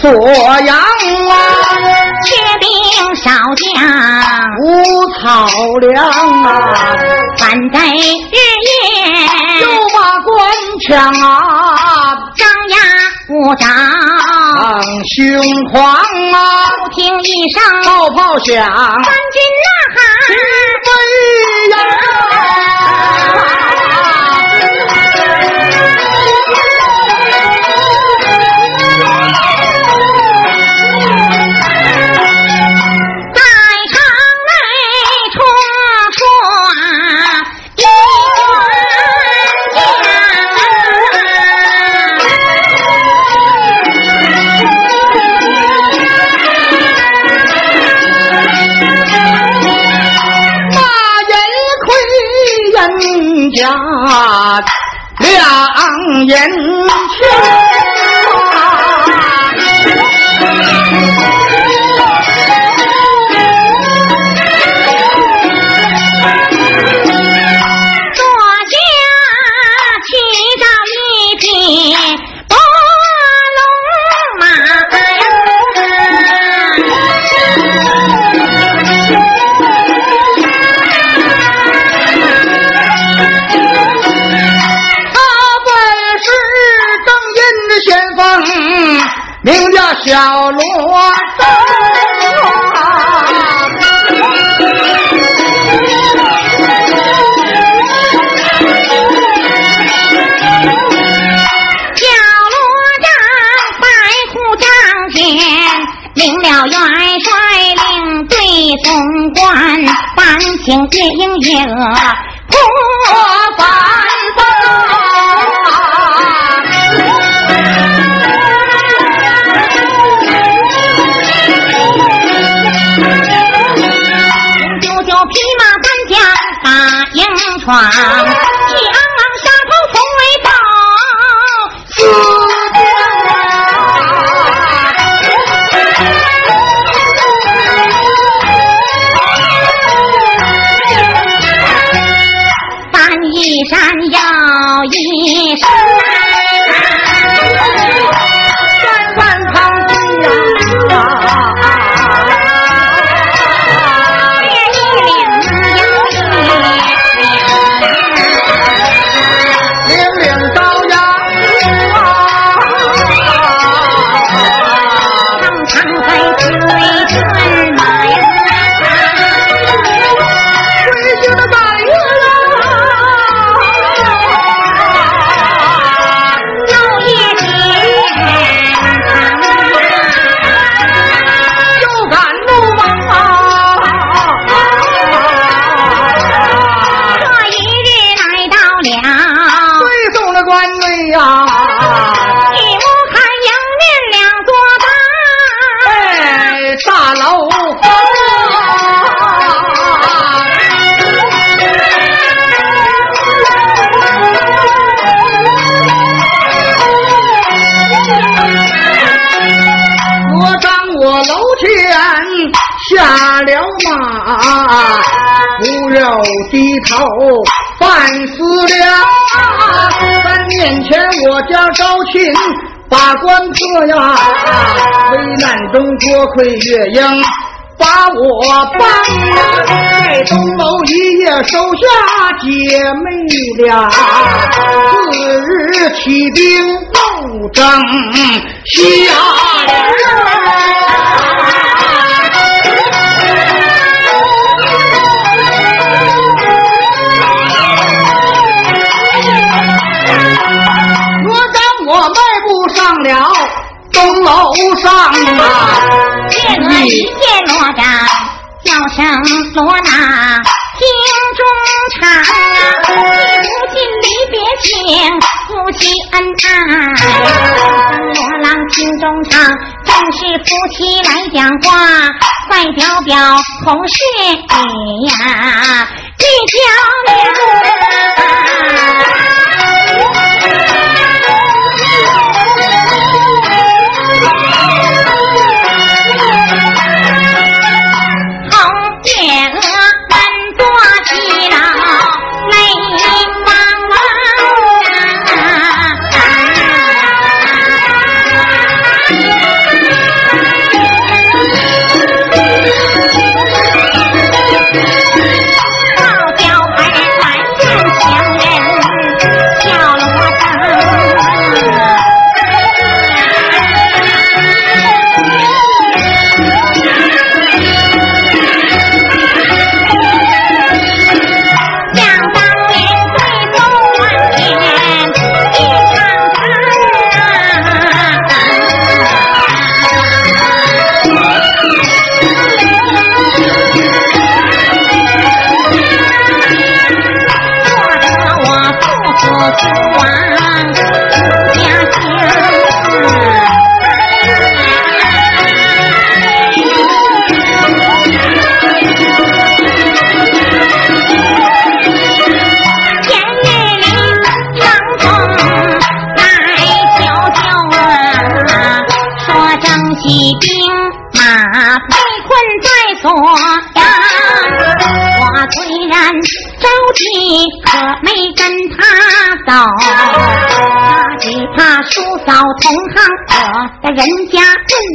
锁阳啊，缺兵少将无草粮啊，反贼日夜又把官抢啊，张牙舞爪，凶狂啊，不听一声炮炮响，三军呐喊两头反思量。三年前我家招亲把官做呀，危难中多亏月英把我帮，在东楼一夜收下姐妹俩，次日起兵斗争下了。上了东楼上啊，月娥一见罗帐，叫声罗娜，厅中唱啊，不尽离别情，夫妻恩爱。罗郎厅中唱，正是夫妻来讲话，快表表同事你呀，你较红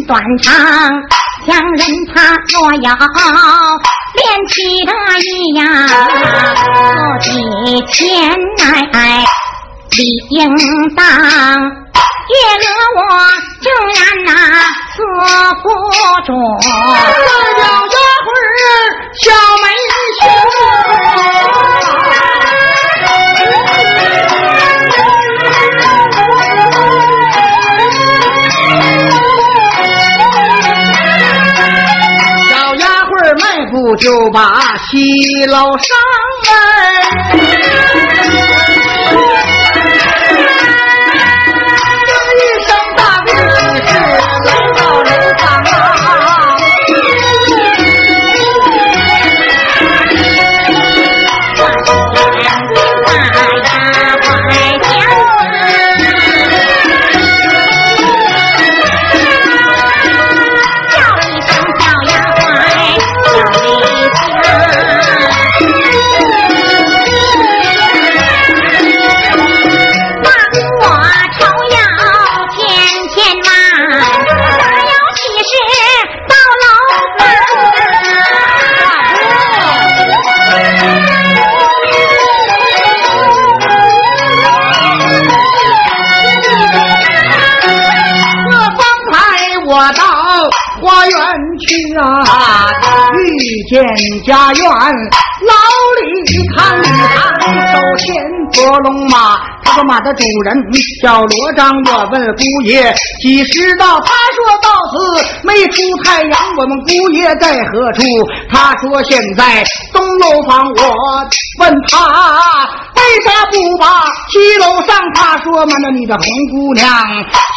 短长，强人他若要练起得意呀，自己钱来理应当。月娥我正然那死不中，小丫鬟小眉秀。就把西楼上门，家园，老李看一看，首先坐龙马，他说马的主人叫罗章。我问姑爷几时到？他说到此没出太阳。我们姑爷在何处？他说现在东楼房。我问他为啥不把西楼上？他说瞒着你的红姑娘，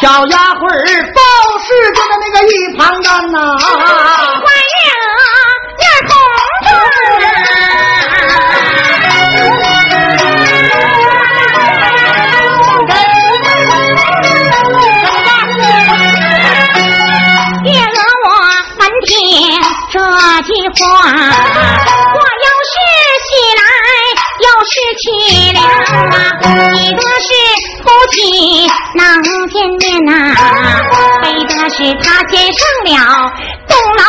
小丫鬟儿报事就在那个一旁站呐。啊。月娥，我问天这句话，我要是起来，要是起了，啊，你的是夫妻能见面呐，非得是他先上了东楼。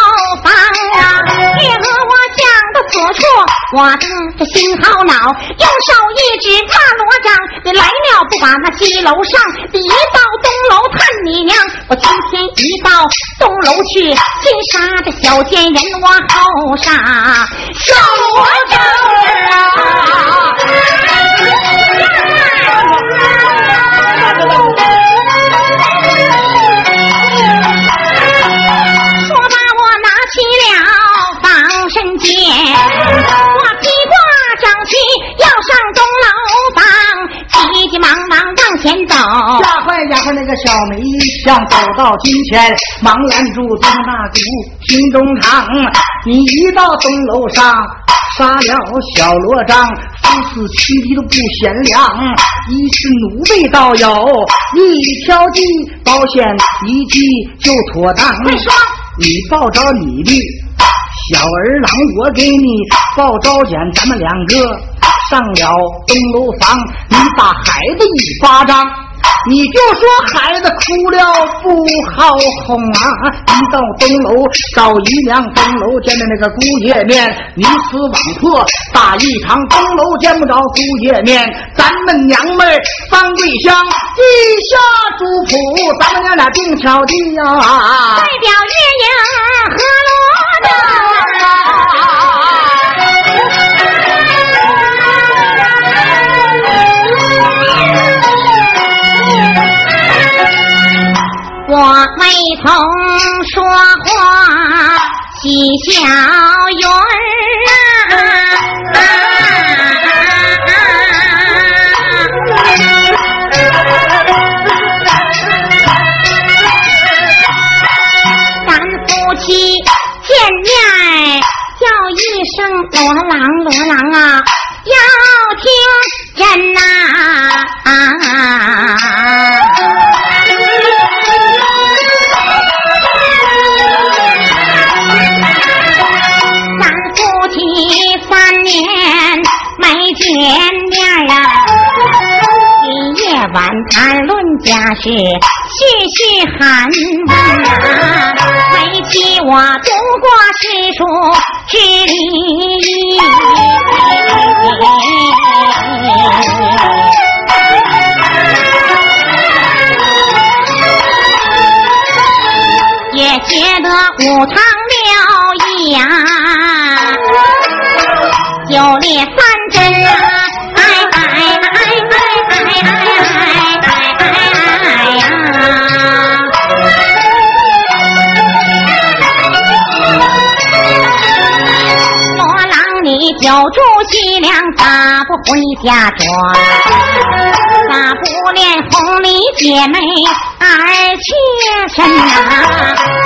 我的这心好恼，右手一指大罗掌，你来了不把那西楼上，一到东楼探你娘。我今天一到东楼去，先杀这小贱人，我后杀小罗帐啊！小梅像走到今天，忙拦住东大姑心中藏。你一到东楼上，杀了小罗章，夫死妻离都不贤良。一是奴婢倒有一条计，保险一计就妥当。快说，你抱着你的小儿郎，我给你报招简，咱们两个上了东楼房，你打孩子一巴掌。你就说孩子哭了不好哄啊！一到东楼找姨娘，东楼见的那个姑爷面，你死网破打一场，东楼见不着姑爷面，咱们娘们翻桂香，地下主仆，咱们娘俩定巧的呀，代表月影和罗章。我未曾说话，喜笑云啊。咱夫妻见面叫一声罗郎，罗郎啊，要听见呐。啊。谈论家事，絮絮寒问呐。为妻我读过诗书知礼，也觉得五常了义呀，九列有住西凉咋不回家转？咋不连红里姐妹儿妾身呐？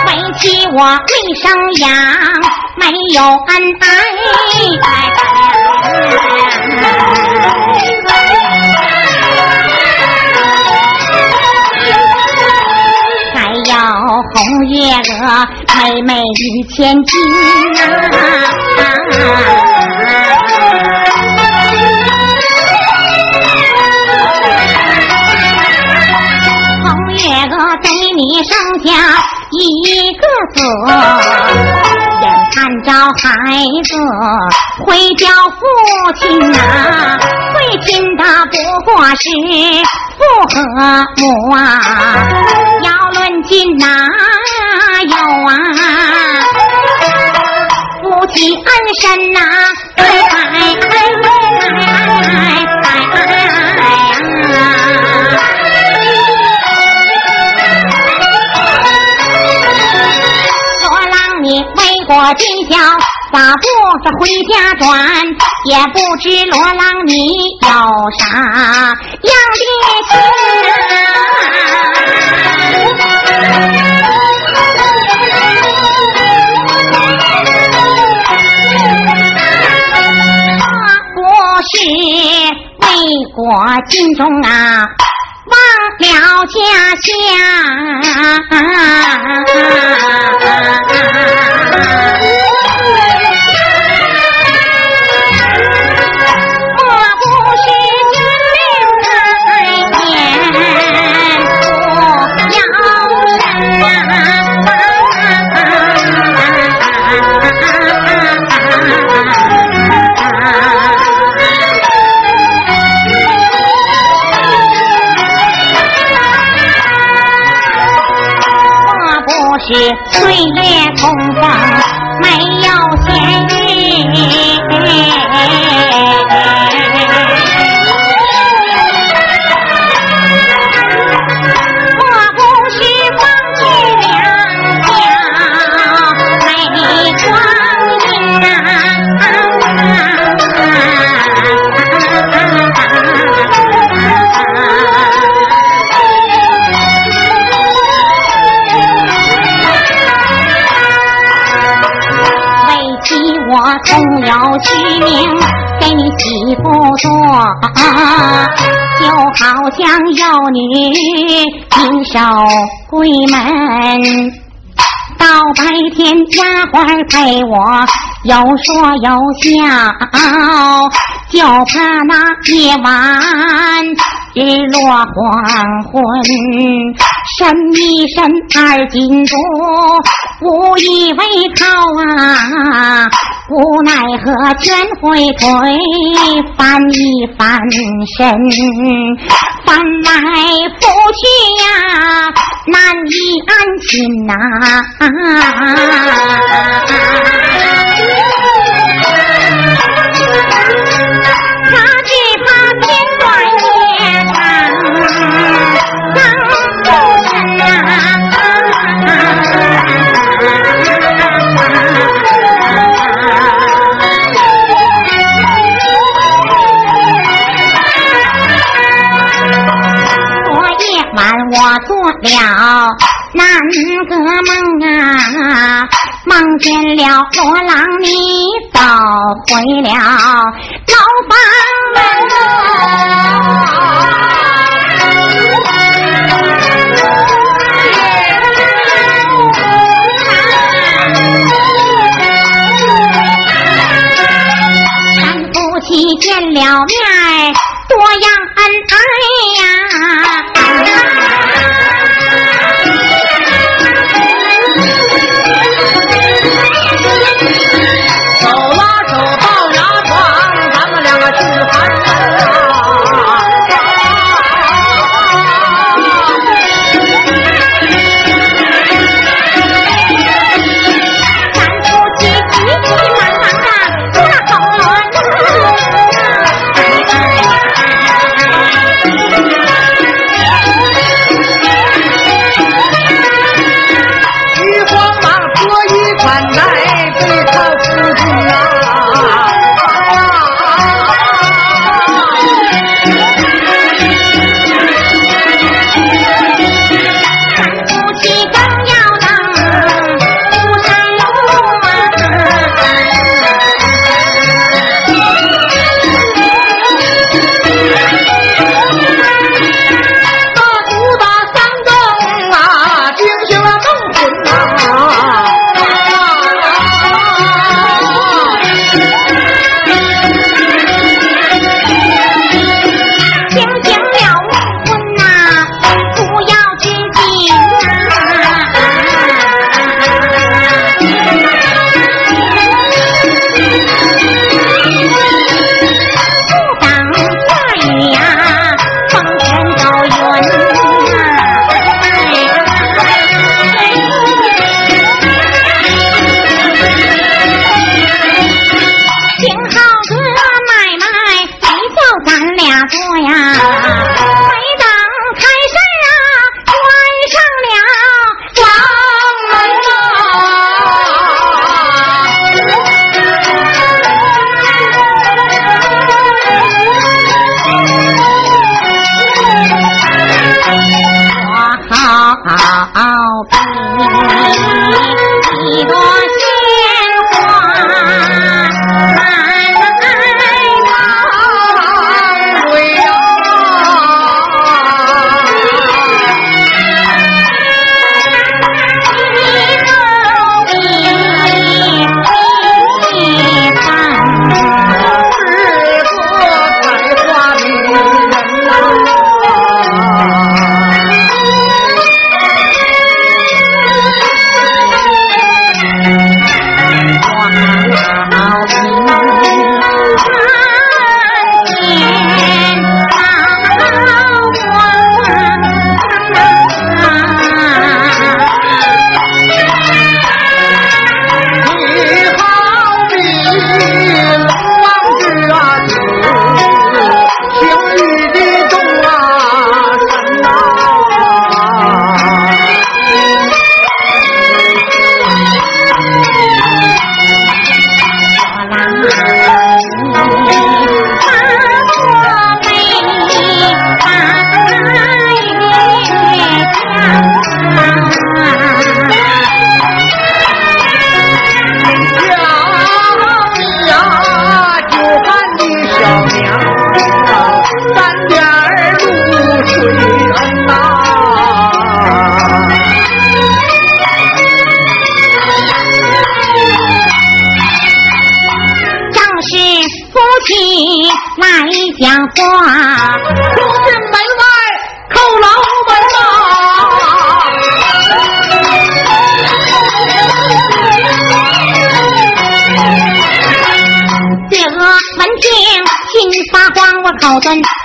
为妻我没生养，没有恩爱，妹妹一千金呐！你生下一个子，眼看着孩子会叫父亲啊，会亲的不过是父和母啊。要论亲哪有啊？夫妻恩深呐，哎哎哎哎哎哎呀！我今宵咋不是回家转？也不知罗郎你有啥样的心我是为国尽忠啊，忘了家乡。红花取名给你媳妇做，就好像幼女亲守闺门。到白天丫鬟陪我有说有笑，就怕那夜晚日落黄昏，身一身二斤多，无以为靠啊！无奈何全会推翻一翻身，翻来覆去呀，难以安心呐。我做了那个梦啊，梦见了罗郎你走回了牢房门。夫妻见了面，多样恩爱呀。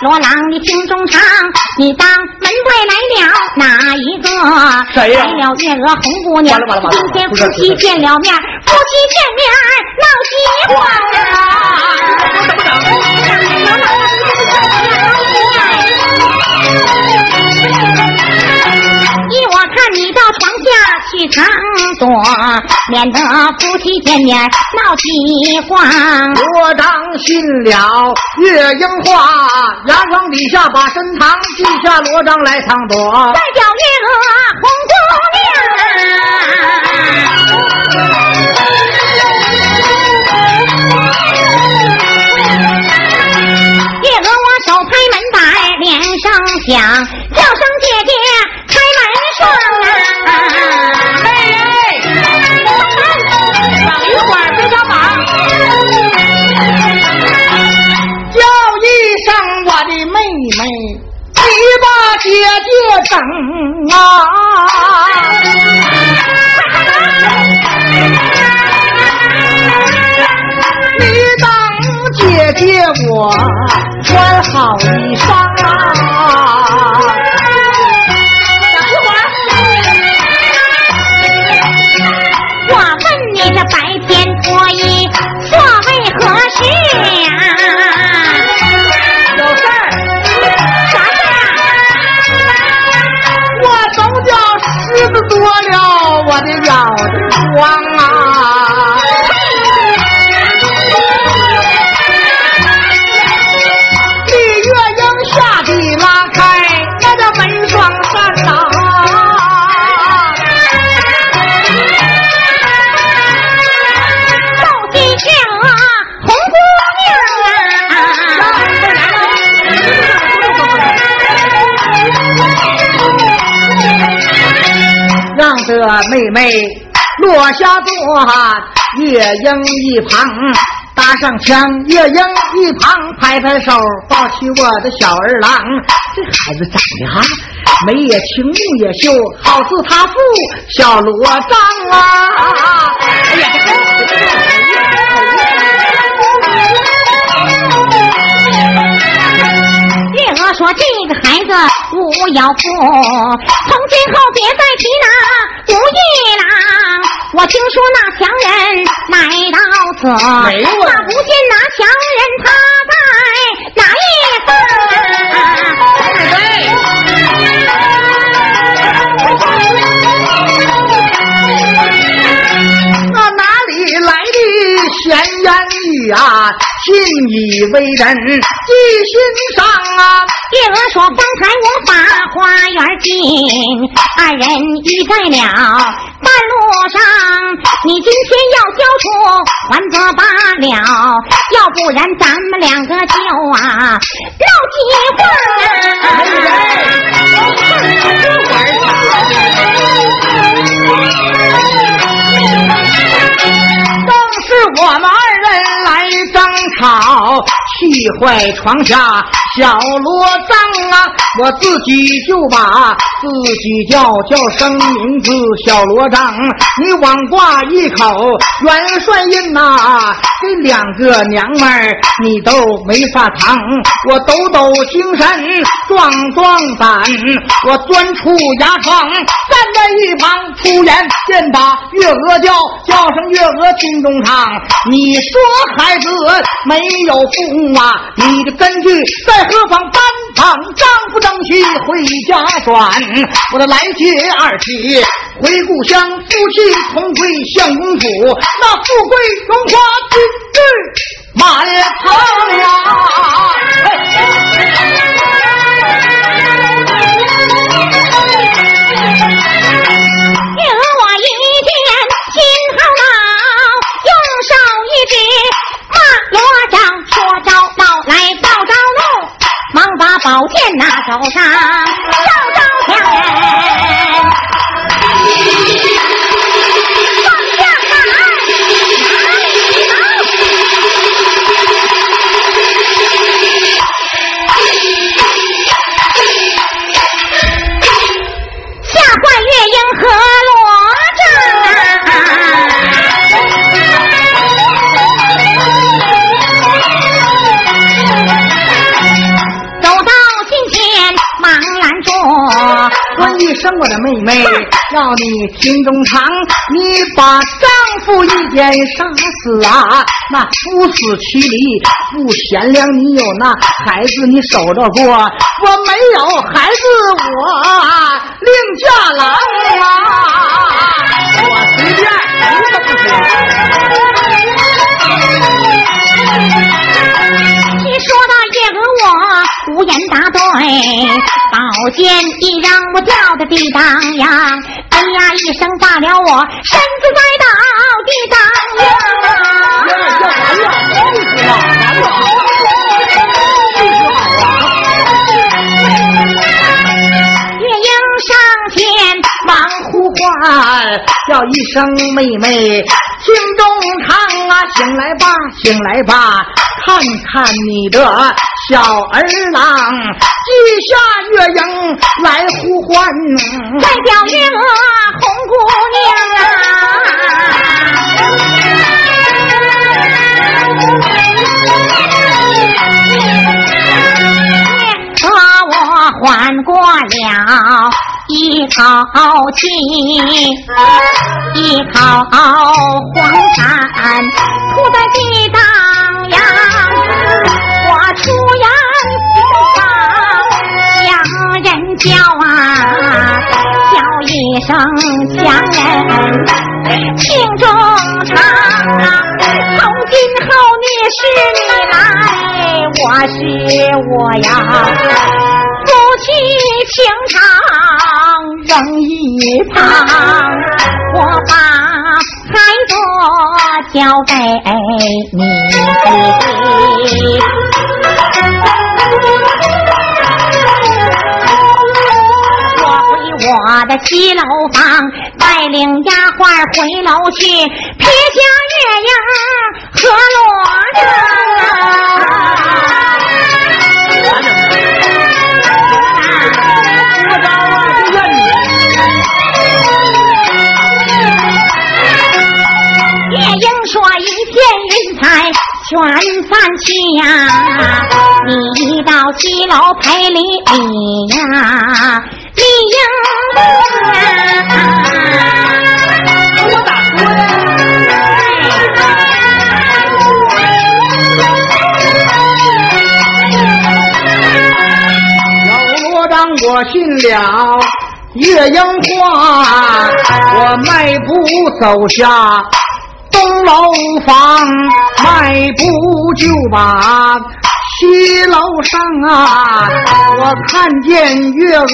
罗郎，你听中唱，你当门外来了哪一个？谁呀？来了月娥红姑娘。今天夫妻见了面，夫妻见面闹喜欢依我看，你到床下去藏躲，免得夫妻见面闹饥荒。罗章信了。月英话，牙床底下把身藏，记下罗章来藏躲。再叫月娥红姑娘。月娥我手拍门板，连声响，叫声姐姐开门双把姐姐等啊！你等姐姐我穿好衣裳啊！妹妹落下座，月英一旁搭上枪，月英一旁拍拍手，抱起我的小儿郎。这孩子长得哈，眉也清目也秀，好似他父小罗章啊！哎呀，说：“这个孩子无要负，从今后别再提那吴玉郎。我听说那强人来到此，没有啊那不见那强人他在哪一方那哪里来的闲言语啊？信以为人，记心上啊！月娥说：“方才我把花园进，二人遇在了半路上。你今天要交出还则罢了，要不然咱们两个就啊闹饥荒正是我们二人好，气坏床下小罗帐啊！我自己就把自己叫叫声名字小罗帐，你枉挂一口元帅印呐、这两个娘们儿你都没法藏，我抖抖精神壮壮胆，我钻出牙床站在一旁出言便把月娥叫叫声月娥听中唱，你说孩子没有父母啊，你的根据在何方？单旁丈夫争气回家转，我的来接二妻回故乡，夫妻同归相公府，那富贵荣华今日满堂呀！月娥我一见心好恼，用手一指骂罗章，说招到来报招怒，忙宝剑拿手上，我的妹妹，要你听中藏，你把丈夫一剑杀死啊！那夫死妻离不贤良，你有那孩子你守着过，我没有孩子我另嫁郎啊！我随便，你都不行。你说到叶娥，我无言答对，宝剑一让我掉在地当呀，哎呀一声炸了我身子栽到地当呀。月英上前忙呼唤，叫一声妹妹，听中堂啊，醒来吧，醒来吧，看看你的小儿郎，记下月影来呼唤，再叫月娥红姑娘啊，把我换过了。一口气，一口黄山是你来，我是我呀，夫妻情长。扔一旁，我把孩子交给你。我回我的西楼房，带领丫鬟回楼去，撇下月英和罗帐。说一片云彩全散去呀，你到西楼赔礼呀，李英我信了月英话，我迈步走下。东楼房迈步就把西楼上啊，我看见月娥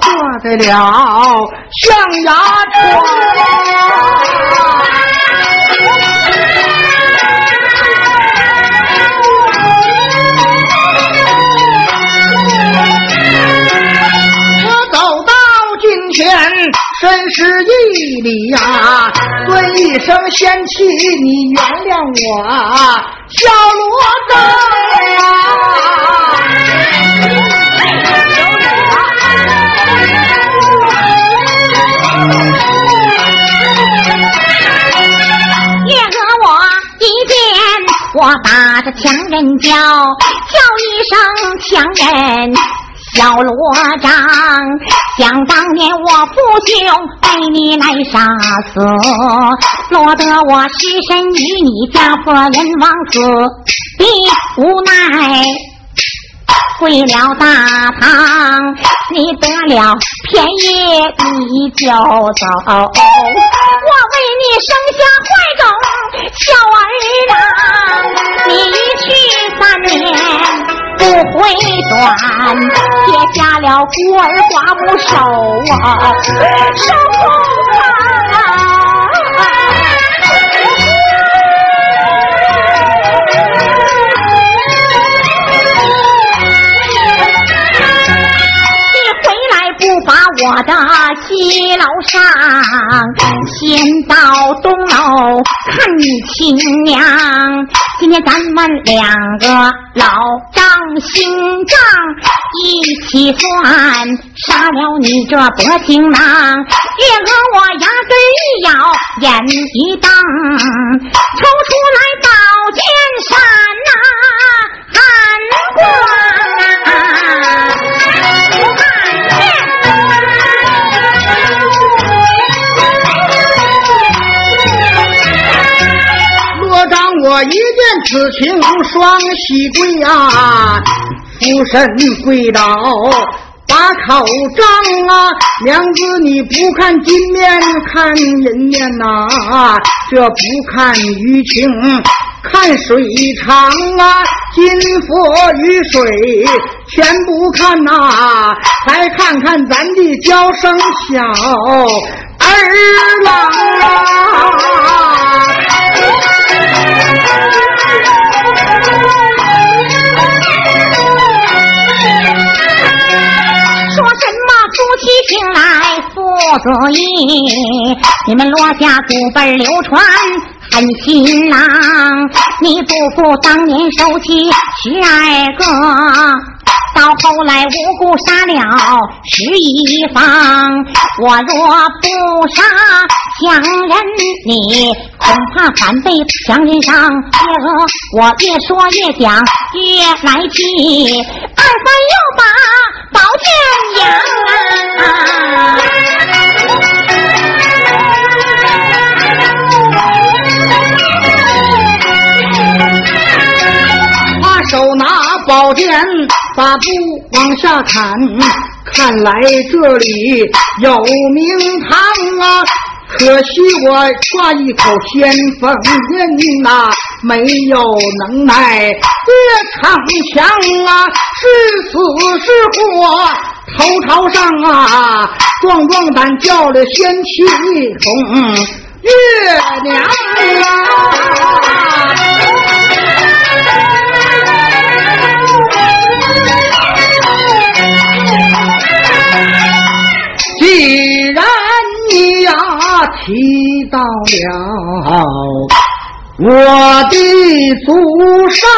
坐在了象牙床。真是一礼呀，尊一声贤妻，你原谅我小罗章月娥，我一见我打着强人叫，叫一声强人。小罗章，想当年我父兄被你来杀死，落得我失身于你家破人亡死的无奈，回了大堂，你得了便宜你就走，我为你生下坏种小儿郎，你一去三年。不回转，撇下了孤儿寡母守啊，守啊！你我的西楼上，先到东楼看你亲娘。今天咱们两个老账新账一起算，杀了你这薄情郎，也和我牙根一咬，眼一瞪，抽出来宝剑闪呐，寒光我一见此情双喜跪呀，俯身跪倒，把口张啊，娘子你不看金面看银面呐，这不看鱼情看水长啊，金佛玉水全不看呐，再看看咱的娇生小儿郎啊。说什么夫妻情来父子意？你们罗家祖辈流传很新郎，你祖父当年收妻十二个。到后来无故杀了十一方，我若不杀强人，你恐怕反被强人伤。月娥，我越说越讲越来气，二三又把宝剑扬，宝剑。把布往下砍，看来这里有名堂啊！可惜我挂一口先锋印呐，没有能耐越逞强啊！是死是活，头朝上啊！壮壮胆叫了仙气从月娘啊！提到了。我的祖上。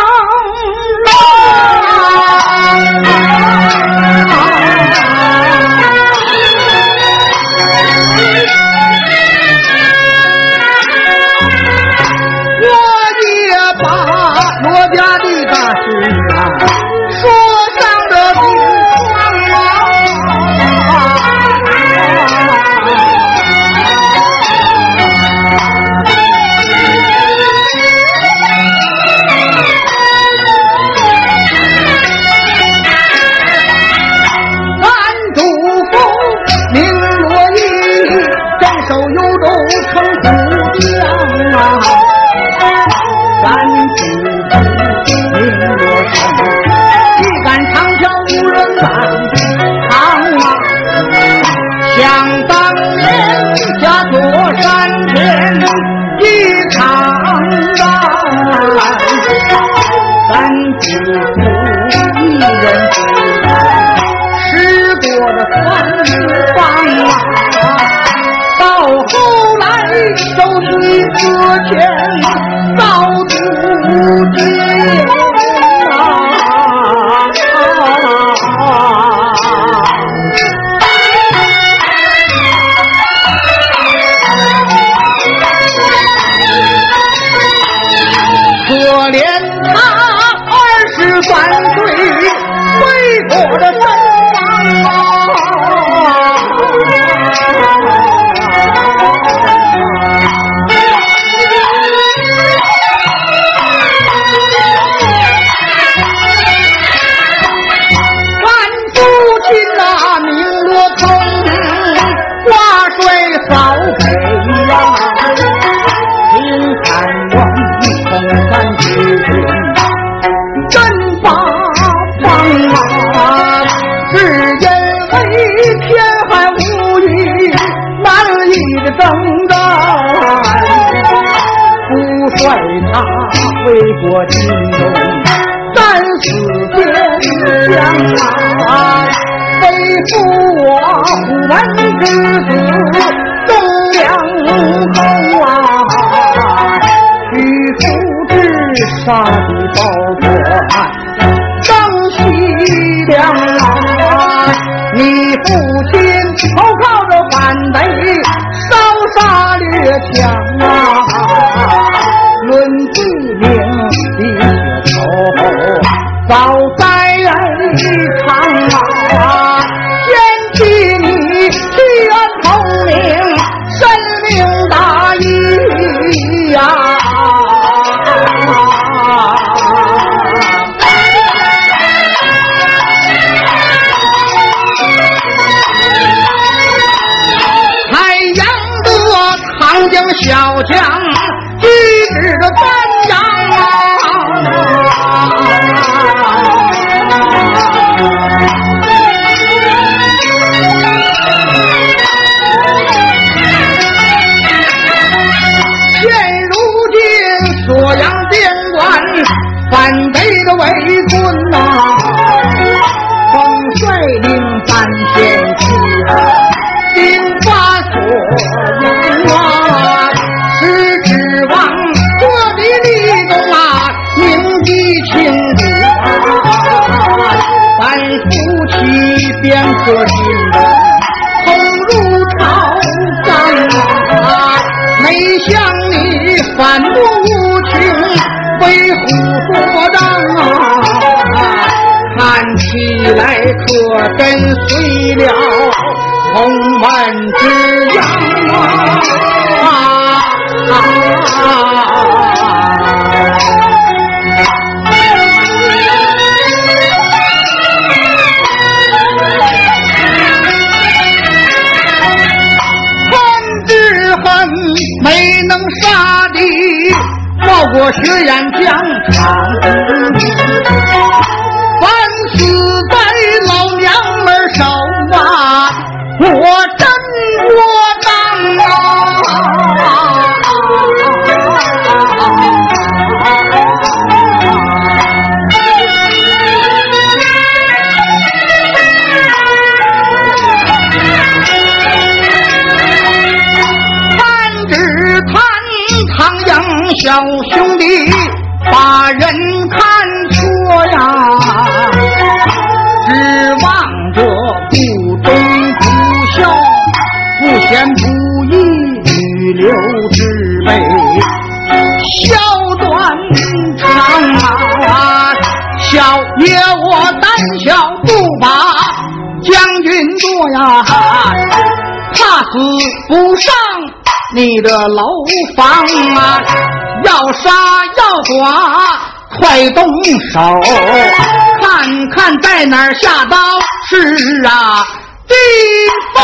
啊背负我虎门之责将小强，举止着赞便报国血染疆场。凡死在老娘们手啊，我真窝囊看只看唐营小死不上你的楼房啊！要杀要剐，快动手！看看在哪儿下刀是啊，地方！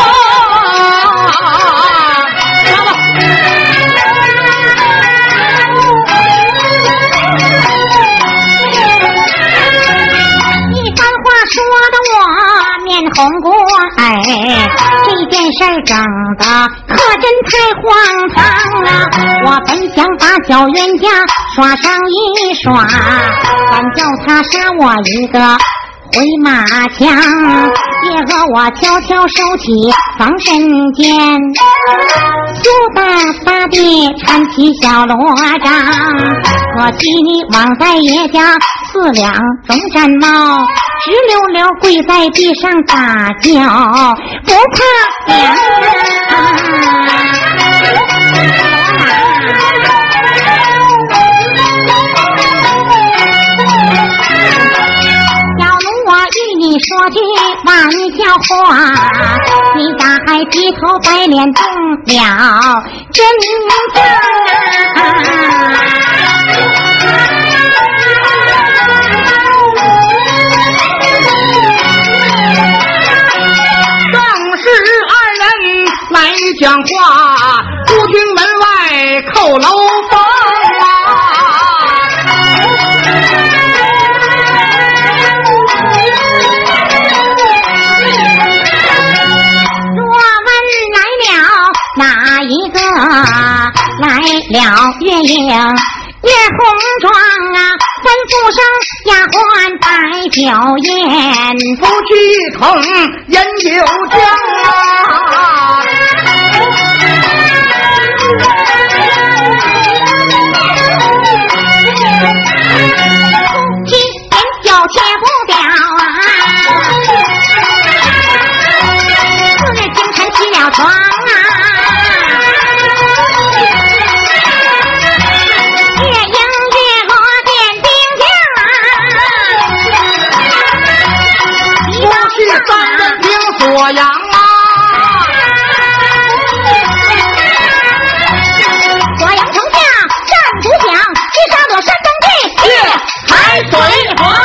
这整的可真太荒唐了。我本想把小冤家耍上一耍，反叫他杀我一个回马枪，结果我悄悄收起防身剑，苏大发的搀起小罗章，可惜你枉在爷家四两总毡帽，直溜溜跪在地上大叫，不怕娘小奴，我与你说句玩笑话，你咋还低头白脸动了真正你讲话，不听门外扣楼房若问来了哪一个？来了月影月红妆啊，吩咐声丫鬟摆酒宴，夫妻同饮酒浆啊。狂啊夜莺夜落变丁香啊去道气散人锁阳啊锁阳城下战鼓响击杀我山东弟海水黄